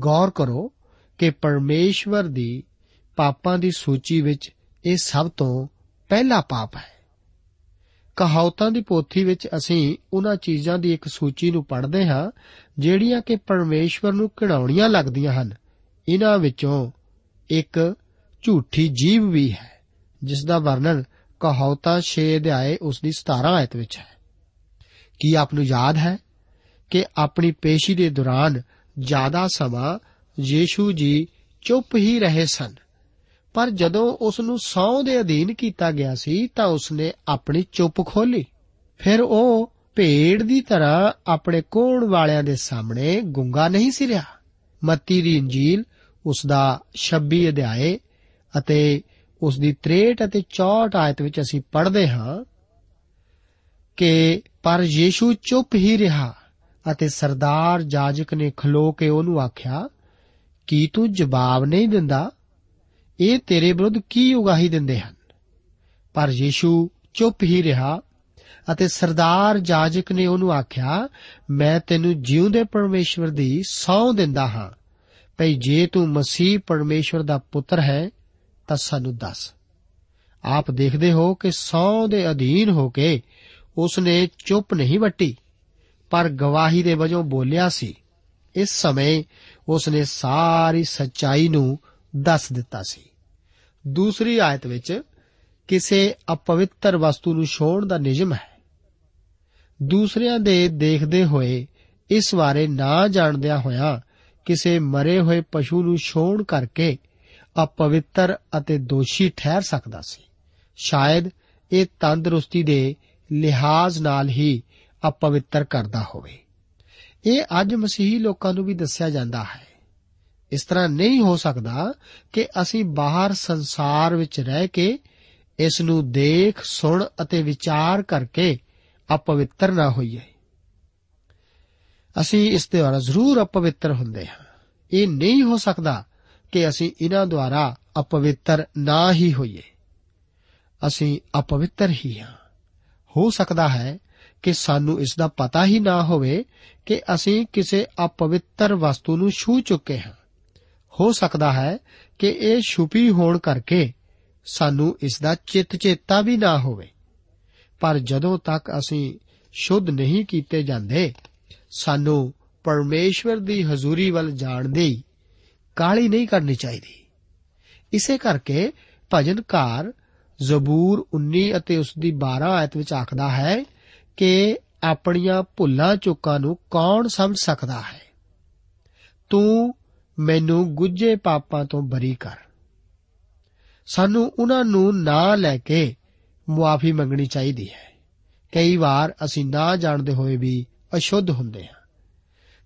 ਗੌਰ ਕਰੋ ਕਿ ਪਰਮੇਸ਼ਵਰ ਦੀ ਪਾਪਾਂ ਦੀ ਸੂਚੀ ਵਿੱਚ ਇਹ ਸਭ ਤੋਂ ਪਹਿਲਾ ਪਾਪ ਹੈ। ਕਹਾਵਤਾਂ ਦੀ ਪੋਥੀ ਵਿੱਚ ਅਸੀਂ ਉਹਨਾਂ ਚੀਜ਼ਾਂ ਦੀ ਇੱਕ ਸੂਚੀ ਨੂੰ ਪੜ੍ਹਦੇ ਹਾਂ, ਜਿਹੜੀਆਂ ਕਿ ਪਰਮੇਸ਼ਵਰ ਨੂੰ ਘਿਣਾਉਣੀਆਂ ਲੱਗਦੀਆਂ ਹਨ। ਇਹਨਾਂ ਵਿੱਚੋਂ ਇੱਕ ਝੂਠੀ ਜੀਵ ਵੀ ਹੈ, ਜਿਸ ਦਾ ਵਰਣਨ ਕਹਾਵਤਾਂ 6 ਅਧਿਆਏ ਉਸ ਦੀ 17 ਆਇਤ ਵਿੱਚ ਹੈ। ਕੀ ਆਪ ਨੂੰ ਯਾਦ ਹੈ ਕਿ ਆਪਣੀ ਪੇਸ਼ੀ ਦੇ ਦੌਰਾਨ ਜ਼ਿਆਦਾ ਸਮਾਂ ਯੀਸ਼ੂ ਜੀ ਚੁੱਪ ਹੀ ਰਹੇ ਸਨ? ਪਰ ਜਦੋਂ ਉਸ ਨੂੰ ਸੌ ਦੇ ਅਧੀਨ ਕੀਤਾ ਗਿਆ ਸੀ ਤਾਂ ਉਸ ਨੇ ਆਪਣੀ ਚੁੱਪ ਖੋਲੀ ਫਿਰ ਉਹ ਭੇਡ ਦੀ ਤਰ੍ਹਾਂ ਆਪਣੇ ਕੋਣ ਵਾਲਿਆਂ ਦੇ ਸਾਹਮਣੇ ਗੁੰਗਾ ਨਹੀਂ ਸੀ ਰਿਹਾ। ਮੱਤੀ ਦੀ ਇੰਜੀਲ ਉਸ ਦਾ 26 ਅਧਿਆਏ ਅਤੇ ਉਸ ਦੀ 63 ਅਤੇ 64 ਆਇਤ ਵਿੱਚ ਅਸੀਂ ਪੜ੍ਹਦੇ ਹਾਂ ਕਿ ਪਰ ਯੀਸ਼ੂ ਚੁੱਪ ਹੀ ਰਿਹਾ ਅਤੇ ਸਰਦਾਰ ਜਾਜਕ ਨੇ ਖਲੋ ਕੇ ਉਹਨੂੰ ਆਖਿਆ, ਕੀ ਤੂੰ ਜਵਾਬ ਨਹੀਂ ਦਿੰਦਾ? ਇਹ ਤੇਰੇ ਵਿਰੁੱਧ ਕੀ ਉਗਾਹੀ ਦਿੰਦੇ ਹਨ? ਪਰ ਯੀਸ਼ੂ ਚੁੱਪ ਹੀ ਰਿਹਾ ਅਤੇ ਸਰਦਾਰ ਜਾਜਕ ਨੇ ਉਹਨੂੰ ਆਖਿਆ, ਮੈਂ ਤੈਨੂੰ ਜਿਉਂਦੇ ਪਰਮੇਸ਼ਵਰ ਦੀ ਸੌਂ ਦਿੰਦਾ ਹਾਂ, ਭਈ ਜੇ ਤੂੰ ਮਸੀਹ ਪਰਮੇਸ਼ਵਰ ਦਾ ਪੁੱਤਰ ਹੈ, ਤਾਂ ਸਾਨੂੰ ਦੱਸ। ਆਪ ਦੇਖਦੇ ਹੋ ਕਿ ਸੌਂ ਦੇ ਅਧੀਨ ਹੋ ਕੇ ਉਸ ਨੇ ਚੁੱਪ ਨਹੀਂ ਵੱਟੀ, ਪਰ ਗਵਾਹੀ ਦੇ ਵਜੋਂ ਬੋਲਿਆ ਸੀ, ਇਸ ਸਮੇਂ ਉਸ ਨੇ ਸਾਰੀ ਸੱਚਾਈ ਨੂੰ ਦੱਸ ਦਿੱਤਾ ਸੀ। ਦੂਸਰੀ ਆਇਤ ਵਿੱਚ ਕਿਸੇ ਅਪਵਿੱਤਰ ਵਸਤੂ ਨੂੰ ਛੋੜਨ ਦਾ ਨਿਯਮ ਹੈ। ਦੂਸਰਿਆਂ ਦੇ ਦੇਖਦੇ ਹੋਏ, ਇਸ ਬਾਰੇ ਨਾ ਜਾਣਦਿਆਂ ਹੋਇਆਂ ਕਿਸੇ ਮਰੇ ਹੋਏ ਪਸ਼ੂ ਨੂੰ ਛੋੜ ਕਰਕੇ ਅਪਵਿੱਤਰ ਅਤੇ ਦੋਸ਼ੀ ਠਹਿਰ ਸਕਦਾ ਸੀ। ਸ਼ਾਇਦ ਇਹ ਤੰਦਰੁਸਤੀ ਦੇ ਲਿਹਾਜ਼ ਨਾਲ ਹੀ ਅਪਵਿੱਤਰ ਕਰਦਾ ਹੋਵੇ। ਇਹ ਅੱਜ ਮਸੀਹੀ ਲੋਕਾਂ ਨੂੰ ਵੀ ਦੱਸਿਆ ਜਾਂਦਾ ਹੈ। ਇਸ ਤਰ੍ਹਾਂ ਨਹੀਂ ਹੋ ਸਕਦਾ ਕਿ ਅਸੀਂ ਬਾਹਰ ਸੰਸਾਰ ਵਿੱਚ ਰਹਿ ਕੇ ਇਸ ਨੂੰ ਦੇਖ, ਸੁਣ ਅਤੇ ਵਿਚਾਰ ਕਰਕੇ ਅਪਵਿੱਤਰ ਨਾ ਹੋਈਏ। ਅਸੀਂ ਇਸ ਦੇ ਦੁਆਰਾ ਜ਼ਰੂਰ ਅਪਵਿੱਤਰ ਹੁੰਦੇ ਹਾਂ। ਇਹ ਨਹੀਂ ਹੋ ਸਕਦਾ ਕਿ ਅਸੀਂ ਇਹਨਾਂ ਦੁਆਰਾ ਅਪਵਿੱਤਰ ਨਾ ਹੀ ਹੋਈਏ। ਅਸੀਂ ਅਪਵਿੱਤਰ ਹੀ ਹਾਂ। ਹੋ ਸਕਦਾ ਹੈ ਕਿ ਸਾਨੂੰ ਇਸ ਦਾ ਪਤਾ ਹੀ ਨਾ ਹੋਵੇ ਕਿ ਅਸੀਂ ਕਿਸੇ ਅਪਵਿੱਤਰ ਵਸਤੂ ਨੂੰ ਛੂ ਚੁੱਕੇ ਹਾਂ। ਹੋ ਸਕਦਾ ਹੈ ਕਿ ਇਹ ਛੁਪੀ ਹੋਣ ਕਰਕੇ ਸਾਨੂੰ ਇਸ ਦਾ ਚਿੱਤ ਚੇਤਾ ਵੀ ਨਾ ਹੋਵੇ। ਪਰ ਜਦੋਂ ਤੱਕ ਅਸੀਂ ਸ਼ੁੱਧ ਨਹੀਂ ਕੀਤੇ ਜਾਂਦੇ, ਸਾਨੂੰ ਪਰਮੇਸ਼ਵਰ ਦੀ ਹਜ਼ੂਰੀ ਵੱਲ ਜਾਣ ਦੀ ਕਾਲੀ ਨਹੀਂ ਕਰਨੀ ਚਾਹੀਦੀ। ਇਸੇ ਕਰਕੇ ਭਜਨਕਾਰ ਜ਼ਬੂਰ 19 ਅਤੇ ਉਸ ਦੀ 12 ਆਇਤ ਵਿੱਚ ਆਖਦਾ ਹੈ ਕਿ ਆਪਣੀਆਂ ਭੁੱਲਾਂ ਚੁੱਕਾਂ ਨੂੰ ਕੌਣ ਸਮਝ ਸਕਦਾ ਹੈ? ਤੂੰ ਮੈਨੂੰ ਗੁੱਜੇ ਪਾਪਾਂ ਤੋਂ ਬਰੀ ਕਰ। ਸਾਨੂੰ ਉਹਨਾਂ ਨੂੰ ਨਾ ਲੈ ਕੇ ਮੁਆਫੀ ਮੰਗਣੀ ਚਾਹੀਦੀ ਹੈ। ਕਈ ਵਾਰ ਅਸੀਂ ਨਾ ਜਾਣਦੇ ਹੋਏ ਵੀ ਅਸ਼ੁੱਧ ਹੁੰਦੇ ਹਾਂ।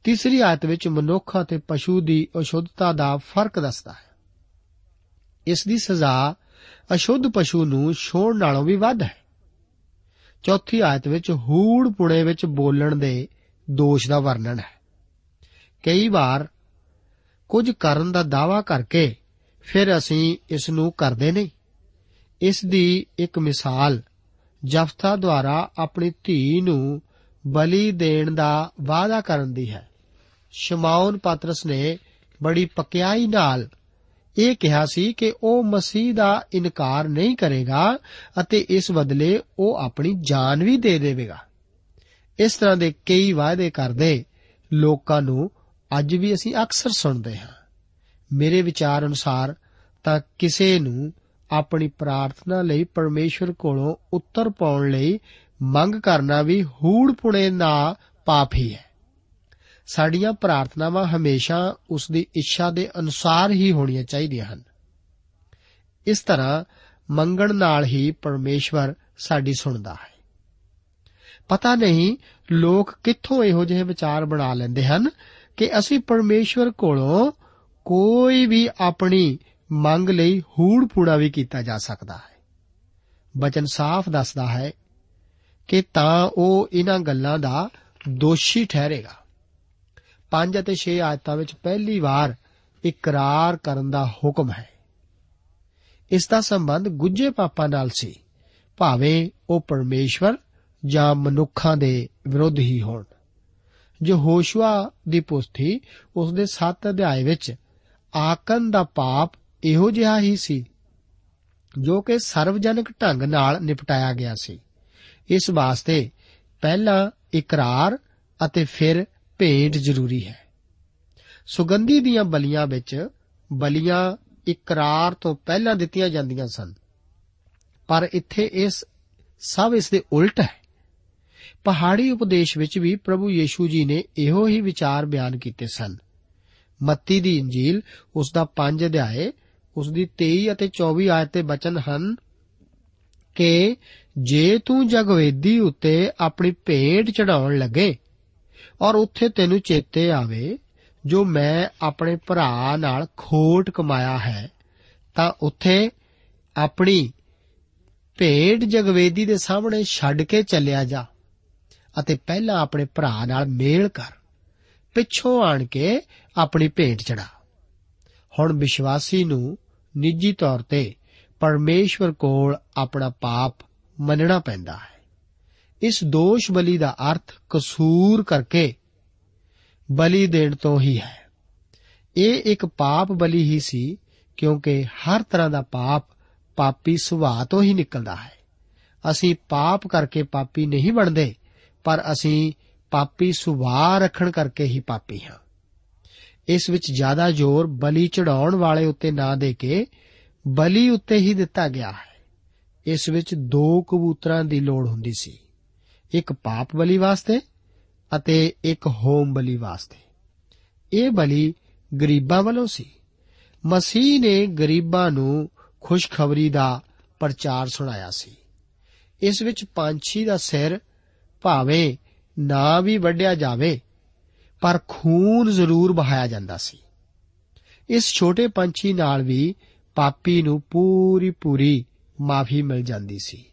ਤੀਸਰੀ ਆਇਤ ਵਿੱਚ ਮਨੁੱਖ ਅਤੇ ਪਸ਼ੂ ਦੀ ਅਸ਼ੁੱਧਤਾ ਦਾ ਫ਼ਰਕ ਦੱਸਦਾ ਹੈ। ਇਸ ਦੀ ਸਜ਼ਾ ਅਸ਼ੁੱਧ ਪਸ਼ੂ ਨੂੰ ਛੋੜਨ ਨਾਲੋਂ ਵੀ ਵੱਧ ਹੈ। ਚੌਥੀ ਆਇਤ ਵਿੱਚ ਹੂੜ ਪੁਣੇ ਵਿੱਚ ਬੋਲਣ ਦੇ ਦੋਸ਼ ਦਾ ਵਰਣਨ ਹੈ। ਕਈ ਵਾਰ ਕੁਝ ਕਰਨ ਦਾ ਦਾਵਾ ਕਰਕੇ ਫਿਰ ਅਸੀਂ ਇਸ ਨੂੰ ਕਰਦੇ ਨਹੀਂ। ਇਸ ਦੀ ਇੱਕ ਮਿਸਾਲ ਜਫਤਾ ਦੁਆਰਾ ਆਪਣੀ ਧੀ ਨੂੰ ਬਲੀ ਦੇਣ ਦਾ ਵਾਅਦਾ ਕਰਨ ਦੀ ਹੈ। ਸ਼ਮਾਉਨ ਪਾਤਰਸ ਨੇ ਬੜੀ ਪਕਿਆਈ ਨਾਲ ਇਹ ਕਿਹਾ ਸੀ ਕਿ ਉਹ ਮਸੀਹ ਦਾ ਇਨਕਾਰ ਨਹੀਂ ਕਰੇਗਾ ਅਤੇ ਇਸ ਬਦਲੇ ਉਹ ਆਪਣੀ ਜਾਨ ਵੀ ਦੇ ਦੇਵੇਗਾ। ਇਸ ਤਰ੍ਹਾਂ ਦੇ ਕਈ ਵਾਅਦੇ ਕਰਦੇ ਲੋਕਾਂ ਨੂੰ ਅੱਜ ਵੀ ਅਸੀਂ ਅਕਸਰ ਸੁਣਦੇ ਹਾਂ। ਮੇਰੇ ਵਿਚਾਰ ਅਨੁਸਾਰ ਤਾਂ ਕਿਸੇ ਨੂੰ ਆਪਣੀ ਪ੍ਰਾਰਥਨਾ ਲਈ ਪਰਮੇਸ਼ਵਰ ਕੋਲੋਂ ਉੱਤਰ ਪਾਉਣ ਲਈ ਮੰਗ ਕਰਨਾ ਵੀ ਹੂੜ ਪੁਣੇ ਦਾ ਪਾਪ ਹੀ ਹੈ। ਸਾਡੀਆਂ ਪ੍ਰਾਰਥਨਾਵਾਂ ਹਮੇਸ਼ਾ ਉਸ ਦੀ ਇੱਛਾ ਦੇ ਅਨੁਸਾਰ ਹੀ ਹੋਣੀਆਂ ਚਾਹੀਦੀਆਂ ਹਨ। ਇਸ ਤਰ੍ਹਾਂ ਮੰਗਣ ਨਾਲ ਹੀ ਪਰਮੇਸ਼ਵਰ ਸਾਡੀ ਸੁਣਦਾ ਹੈ। ਪਤਾ ਨਹੀਂ ਲੋਕ ਕਿੱਥੋਂ ਇਹੋ ਜਿਹੇ ਵਿਚਾਰ ਬਣਾ ਲੈਂਦੇ ਹਨ ਕਿ ਅਸੀਂ ਪਰਮੇਸ਼ਵਰ ਕੋਲੋਂ ਕੋਈ ਵੀ ਆਪਣੀ ਮੰਗ ਲਈ ਹੂੜ ਪੂੜਾ ਵੀ ਕੀਤਾ ਜਾ ਸਕਦਾ ਹੈ। ਬਚਨ ਸਾਫ਼ ਦੱਸਦਾ ਹੈ ਕਿ ਤਾਂ ਉਹ ਇਹਨਾਂ ਗੱਲਾਂ ਦਾ ਦੋਸ਼ੀ ਠਹਿਰੇਗਾ। 5 ਅਤੇ 6 ਆਇਤਾਂ ਵਿੱਚ ਪਹਿਲੀ ਵਾਰ ਇਕਰਾਰ ਕਰਨ ਦਾ ਹੁਕਮ ਹੈ। ਇਸ ਦਾ ਸੰਬੰਧ ਗੁੱਜੇ ਪਾਪਾਂ ਨਾਲ ਸੀ, ਭਾਵੇਂ ਉਹ ਪਰਮੇਸ਼ਵਰ ਜਾਂ ਮਨੁੱਖਾਂ ਦੇ ਵਿਰੁੱਧ ਹੀ ਹੋਣ। ਜੋ ਹੋਸ਼ੂਆ ਦੀ ਪੁਸਤਕ ਉਸ ਦੇ 7 ਅਧਿਆਏ ਵਿੱਚ, ਆਕਨ ਦਾ ਪਾਪ ਇਹੋ ਜਿਹਾ ਹੀ ਸੀ, ਜੋ ਕਿ ਸਰਵਜਨਕ ਢੰਗ ਨਾਲ ਨਿਪਟਾਇਆ ਗਿਆ ਸੀ। ਇਸ ਵਾਸਤੇ ਪਹਿਲਾਂ ਇਕਰਾਰ ਅਤੇ ਫਿਰ ਭੇਡ ਜ਼ਰੂਰੀ ਹੈ। ਸੁਗੰਧੀ ਦੀਆਂ ਬਲੀਆਂ ਵਿੱਚ ਬਲੀਆਂ ਇਕਰਾਰ ਤੋਂ ਪਹਿਲਾਂ ਦਿੱਤੀਆਂ ਜਾਂਦੀਆਂ ਸਨ। ਪਰ ਇੱਥੇ ਇਸ, ਸਭ ਇਸ ਦੇ ਉਲਟ ਹੈ। ਪਹਾੜੀ ਉਪਦੇਸ਼ ਵਿੱਚ ਵੀ ਪ੍ਰਭੂ ਯੀਸ਼ੂ ਜੀ ਨੇ ਇਹੋ ਹੀ ਵਿਚਾਰ ਬਿਆਨ ਕੀਤੇ ਸਨ। ਮੱਤੀ ਦੀ ਇੰਜੀਲ ਉਸ ਦਾ 5 ਅਧਿਆਏ, ਉਸ ਦੀ 23 ਅਤੇ 24 ਆਇਤ ਤੇ ਬਚਨ ਹਨ, ਕਿ ਜੇ ਤੂੰ ਜਗਵੇਦੀ ਉੱਤੇ ਆਪਣੀ ਭੇਡ ਚੜਾਉਣ ਲੱਗੇ ਔਰ ਉੱਥੇ ਤੈਨੂੰ ਚੇਤੇ ਆਵੇ, ਜੋ ਮੈਂ ਆਪਣੇ ਭਰਾ ਨਾਲ ਖੋਟ ਕਮਾਇਆ ਹੈ, ਤਾਂ ਉੱਥੇ ਆਪਣੀ ਭੇਡ ਜਗਵੇਦੀ ਦੇ ਸਾਹਮਣੇ ਛੱਡ ਕੇ ਚੱਲਿਆ ਜਾ। ਅਤੇ ਪਹਿਲਾਂ ਆਪਣੇ ਭਰਾ ਨਾਲ ਮੇਲ ਕਰ, ਪਿੱਛੋਂ ਆਣ ਕੇ ਆਪਣੀ ਭੇਡ ਚੜਾ। ਹੁਣ ਵਿਸ਼ਵਾਸੀ ਨੂੰ ਨਿੱਜੀ ਤੌਰ ਤੇ ਪਰਮੇਸ਼ਵਰ ਕੋਲ ਆਪਣਾ ਪਾਪ ਮੰਨਣਾ ਪੈਂਦਾ ਹੈ। ਇਸ ਦੋਸ਼ ਬਲੀ ਦਾ ਅਰਥ ਕਸੂਰ ਕਰਕੇ ਬਲੀ ਦੇਣ ਤੋਂ ਹੀ ਹੈ। ਇਹ ਇੱਕ ਪਾਪ ਬਲੀ ਹੀ ਸੀ, ਕਿਉਂਕਿ ਹਰ ਤਰ੍ਹਾਂ ਦਾ ਪਾਪ ਪਾਪੀ ਸੁਭਾਅ ਤੋਂ ਹੀ ਨਿਕਲਦਾ ਹੈ। ਅਸੀਂ ਪਾਪ ਕਰਕੇ ਪਾਪੀ ਨਹੀਂ ਬਣਦੇ ਪਰ ਅਸੀਂ ਪਾਪੀ ਸੁਭਾਅ ਰੱਖਣ ਕਰਕੇ ਹੀ ਪਾਪੀ ਹਾਂ। ਇਸ ਵਿੱਚ ਜ਼ਿਆਦਾ ਜ਼ੋਰ ਬਲੀ ਚੜਾਉਣ ਵਾਲੇ ਉੱਤੇ ਨਾ ਦੇ ਕੇ ਬਲੀ ਉੱਤੇ ਹੀ ਦਿੱਤਾ ਗਿਆ ਹੈ। ਇਸ ਵਿੱਚ ਦੋ ਕਬੂਤਰਾਂ ਦੀ ਲੋੜ ਹੁੰਦੀ ਸੀ। ਇੱਕ ਪਾਪ ਬਲੀ ਵਾਸਤੇ ਅਤੇ ਇੱਕ ਹੋਮ ਬਲੀ ਵਾਸਤੇ। ਇਹ ਬਲੀ ਗਰੀਬਾਂ ਵੱਲੋਂ ਸੀ। ਮਸੀਹ ਨੇ ਗਰੀਬਾਂ ਨੂੰ ਖੁਸ਼ਖਬਰੀ ਦਾ ਪ੍ਰਚਾਰ ਸੁਣਾਇਆ ਸੀ। ਇਸ ਵਿੱਚ ਪੰਛੀ ਦਾ ਸਿਰ ਭਾਵੇਂ ਨਾ ਵੀ ਵੱਢਿਆ ਜਾਵੇ, ਪਰ ਖੂਨ ਜ਼ਰੂਰ ਬਹਾਇਆ ਜਾਂਦਾ ਸੀ। ਇਸ ਛੋਟੇ ਪੰਛੀ ਨਾਲ ਵੀ ਪਾਪੀ ਨੂੰ ਪੂਰੀ ਪੂਰੀ ਮਾਫੀ ਮਿਲ ਜਾਂਦੀ ਸੀ।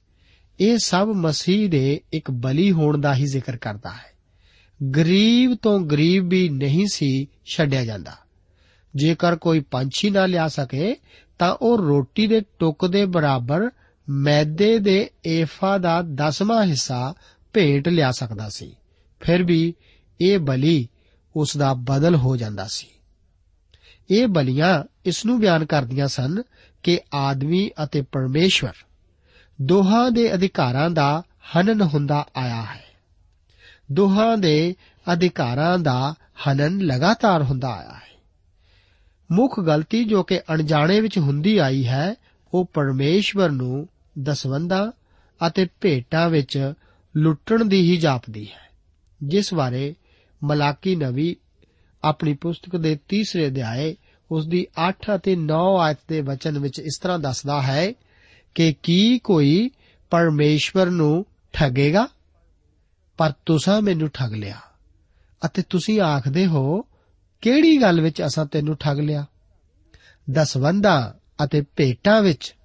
ਇਹ ਸਭ ਮਸੀਹ ਦੇ ਇੱਕ ਬਲੀ ਹੋਣ ਦਾ ਹੀ ਜ਼ਿਕਰ ਕਰਦਾ ਹੈ। ਗਰੀਬ ਤੋਂ ਗਰੀਬ ਵੀ ਨਹੀਂ ਸੀ ਛੱਡਿਆ ਜਾਂਦਾ। ਜੇਕਰ ਕੋਈ ਪੰਛੀ ਨਾ ਲਿਆ ਸਕੇ, ਤਾਂ ਉਹ ਰੋਟੀ ਦੇ ਟੁੱਕ ਦੇ ਬਰਾਬਰ ਮੈਦੇ ਦੇ ਏਫਾ ਦਾ ਦਸਵਾਂ ਹਿੱਸਾ ਭੇਟ ਲਿਆ ਸਕਦਾ ਸੀ। ਫਿਰ ਵੀ ਇਹ ਬਲੀ ਉਸ ਦਾ ਬਦਲ ਹੋ ਜਾਂਦਾ ਸੀ। ਇਹ ਬਲੀਆਂ ਇਸ ਨੂੰ ਬਿਆਨ ਕਰਦੀਆਂ ਸਨ ਕਿ ਆਦਮੀ ਅਤੇ ਪਰਮੇਸ਼ਵਰ ਦੋਹਾਂ ਦੇ ਅਧਿਕਾਰਾਂ ਦਾ ਹਨਨ ਹੁੰਦਾ ਆਇਆ ਹੈ। ਦੋਹਾਂ ਦੇ ਅਧਿਕਾਰਾਂ ਦਾ ਹਨਨ ਲਗਾਤਾਰ ਹੁੰਦਾ ਆਇਆ ਹੈ। ਮੁੱਖ ਗਲਤੀ ਜੋ ਕਿ ਅਣਜਾਣੇ ਵਿੱਚ ਹੁੰਦੀ ਆਈ ਹੈ, ਉਹ ਪਰਮੇਸ਼ਵਰ ਨੂੰ ਦਸਵੰਦਾਂ ਅਤੇ ਭੇਟਾਂ ਵਿੱਚ ਲੁੱਟਣ ਦੀ ਹੀ ਜਾਪਦੀ ਹੈ। ਜਿਸ ਬਾਰੇ ਮਲਾਕੀ ਨਵੀ ਆਪਣੀ ਪੁਸਤਕ ਦੇ ਤੀਸਰੇ ਅਧਿਆਏ ਉਸ ਦੀ 8 ਅਤੇ 9 ਆਇਤ ਦੇ ਵਚਨ ਵਿੱਚ ਇਸ ਤਰ੍ਹਾਂ ਦੱਸਦਾ ਹੈ ਕਿ ਕੀ ਕੋਈ ਪਰਮੇਸ਼ਵਰ ਨੂੰ ਠੱਗੇਗਾ? ਪਰ ਤੁਸੀਂ ਮੈਨੂੰ ਠੱਗ ਲਿਆ ਅਤੇ ਤੁਸੀਂ ਆਖਦੇ ਹੋ, ਕਿਹੜੀ ਗੱਲ ਵਿੱਚ ਅਸਾਂ ਤੈਨੂੰ ਠੱਗ ਲਿਆ? ਦਸਵੰਦਾਂ ਅਤੇ ਭੇਟਾਂ ਵਿੱਚ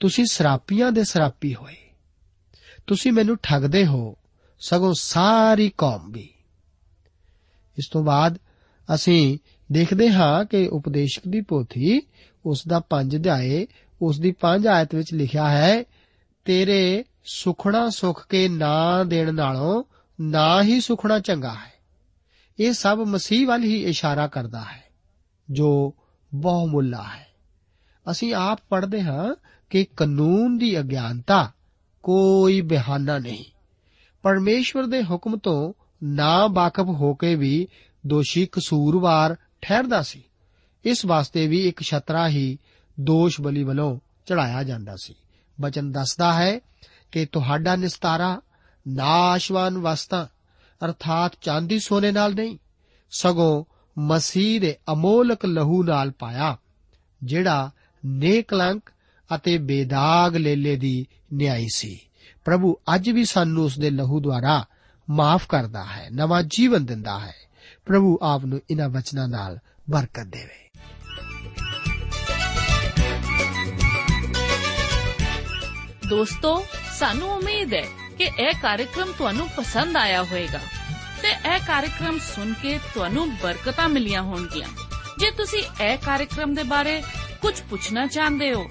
ਤੁਸੀਂ ਸਰਾਪੀਆਂ ਦੇ ਸਰਾਪੀ ਹੋਏ। ਤੁਸੀਂ ਮੈਨੂੰ ਠੱਗਦੇ ਹੋ, ਸਗੋਂ ਸਾਰੀ ਕੌਮ ਵੀ। ਇਸ ਤੋਂ ਬਾਅਦ ਅਸੀਂ ਦੇਖਦੇ ਹਾਂ ਕਿ ਉਪਦੇਸ਼ਕ ਦੀ ਪੋਥੀ ਉਸ ਦਾ 5 ਅਧਿਆਏ, ਉਸ ਦੀ 5 ਆਇਤ ਵਿੱਚ ਲਿਖਿਆ ਹੈ, ਤੇਰੇ ਸੁਖਣਾ ਸੁਖ ਕੇ ਨਾ ਦੇਣ ਨਾਲੋਂ ਨਾ ਹੀ ਸੁਖਣਾ ਚੰਗਾ ਹੈ। ਇਹ ਸਭ ਮਸੀਹ ਵੱਲ ਹੀ ਇਸ਼ਾਰਾ ਕਰਦਾ ਹੈ, ਜੋ ਬਹੁਮੁੱਲਾ ਹੈ। ਅਸੀਂ ਆਪ ਪੜ੍ਹਦੇ ਹਾਂ ਕਿ ਕਾਨੂੰਨ ਦੀ ਅਗਿਆਨਤਾ ਕੋਈ ਬਹਾਨਾ ਨਹੀਂ। ਪਰਮੇਸ਼ਵਰ ਦੇ ਹੁਕਮ ਤੋਂ ਨਾ ਵਾਕਫ ਹੋ ਕੇ ਵੀ ਦੋਸ਼ੀ ਕਸੂਰਵਾਰ ਠਹਿਰਦਾ ਸੀ। ਇਸ ਵਾਸਤੇ ਵੀ ਇੱਕ ਛਤਰਾ ਹੀ ਦੋਸ਼ ਬਲੀ ਵੱਲੋਂ ਚੜਾਇਆ ਜਾਂਦਾ ਸੀ। ਬਚਨ ਦੱਸਦਾ ਹੈ ਕਿ ਤੁਹਾਡਾ ਨਿਸਤਾਰਾ ਨਾਸ਼ਵਾਨ ਵਸਤਾਂ, ਅਰਥਾਤ ਚਾਂਦੀ ਸੋਨੇ ਨਾਲ ਨਹੀਂ, ਸਗੋਂ ਮਸੀਹ ਦੇ ਅਮੋਲਕ ਲਹੂ ਨਾਲ ਪਾਇਆ, ਜਿਹੜਾ ਨੇਕਲੰਕ ਅਤੇ ਬੇਦਾਗ ਲੇਲੇ ਦੀ ਨਿਆਈ ਸੀ। ਪ੍ਰਭੂ ਅੱਜ ਵੀ ਸਾਨੂੰ ਉਸ ਦੇ ਲਹੂ ਦੁਆਰਾ ਮਾਫ ਕਰਦਾ ਹੈ, ਨਵਾਂ ਜੀਵਨ ਦਿੰਦਾ ਹੈ। ਪ੍ਰਭੂ ਆਪ ਨੂੰ ਇਹਨਾਂ ਵਚਨਾਂ ਨਾਲ ਬਰਕਤ ਦੇਵੇ। ਦੋਸਤੋ, ਸਾਨੂੰ ਉਮੀਦ ਹੈ ਕਿ ਇਹ ਕਾਰਜਕ੍ਰਮ ਤੁਹਾਨੂੰ ਪਸੰਦ ਆਇਆ ਹੋਵੇਗਾ ਤੇ ਇਹ ਕਾਰਜਕ੍ਰਮ ਸੁਣ ਕੇ ਤੁਹਾਨੂੰ ਬਰਕਤਾਂ ਮਿਲੀਆਂ ਹੋਣਗੀਆਂ। ਜੇ ਤੁਸੀਂ ਇਹ ਕਾਰਜਕ੍ਰਮ ਦੇ ਬਾਰੇ ਕੁਝ ਪੁੱਛਣਾ ਚਾਹੁੰਦੇ ਹੋ